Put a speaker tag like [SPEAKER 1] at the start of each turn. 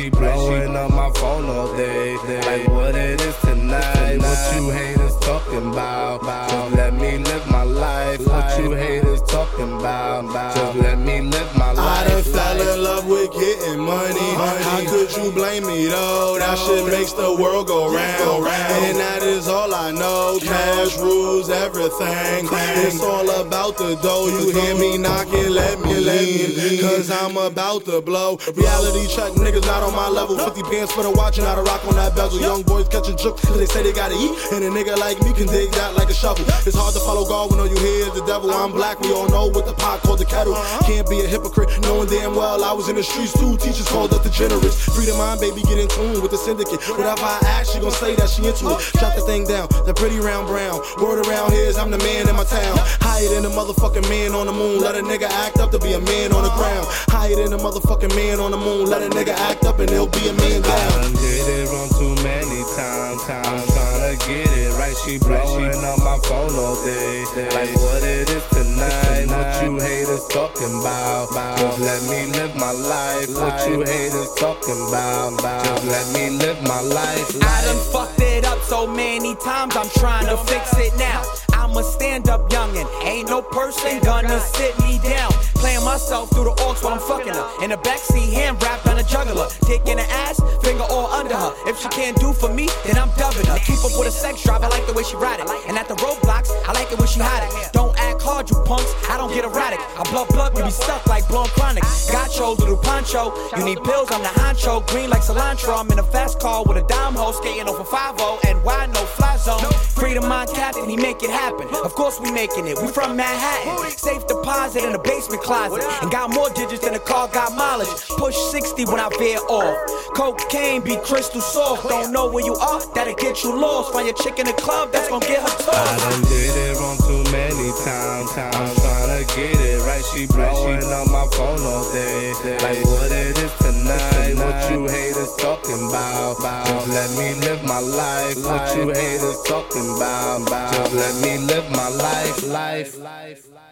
[SPEAKER 1] she blowing up my phone all day. Like what it is tonight. What you haters talking about? Just let me live my life. What you haters talking about? Just let me live
[SPEAKER 2] money. How could you blame me though? That shit makes the world go round. And that is all I know. Cash rules everything. It's all about the dough. You hear me knocking, let me in. Cause I'm about to blow. Reality check, niggas not on my level. 50 pants for the watch and a rock on that bezel. Young boys catching jook cause they say they gotta eat. And a nigga like me can dig that like a shovel. It's hard to follow God when all you hear is the devil. I'm black, we all know what the pot called the kettle. Can't be a hypocrite, knowing damn well I was in the streets too. Teachers called us degenerates. Free the mind, baby, get in tune with the syndicate. Whatever I ask, she gon' say that she into it. Drop the thing down, the pretty round brown. Word around here is I'm the man in my town. Higher than a motherfucking man on the moon. Let a nigga act up to be a man on the ground. Higher than a motherfucking man on the moon. Let a nigga act up and he'll be a man
[SPEAKER 1] I
[SPEAKER 2] down.
[SPEAKER 1] done did it wrong too many times. I'm tryna get it right. She blowing up my phone all day. Like what it is tonight. What you haters talking about? Let me live my life. What you haters talking about? Just let me live my life.
[SPEAKER 3] I done fucked it up so many times, I'm trying to fix it now. I'm a stand up youngin', ain't no person gonna sit me down. Playing myself through the aux while I'm fucking her. In the backseat, hand wrapped on a juggler. Dick in her ass, finger all under her. If she can't do for me, then I'm dubbing her. Keep up with a sex drive, I like the way she ride it. And at the roadblocks, I like it when she hide it. Don't you punks, I don't get erratic. I blow blood, you be stuck like blowing chronic. Got Gacho, little poncho, you need pills, I'm the honcho. Green like cilantro, I'm in a fast car with a dime hole, skating over 5 and Free Da Mind captain, he make it happen. Of course we making it, we from Manhattan. Safe deposit in the basement closet. And got more digits than the car got mileage. Push 60 when I veer off. Cocaine be crystal soft. Don't know where you are, that'll get you lost. Find your chick in the club, that's gonna get her
[SPEAKER 1] I done did it wrong too many times. I'm tryna get it right. She blowing up my phone all day. Like what it is tonight. What you haters talking about? Just let me live my you haters talking about? Just let me live my life. Life.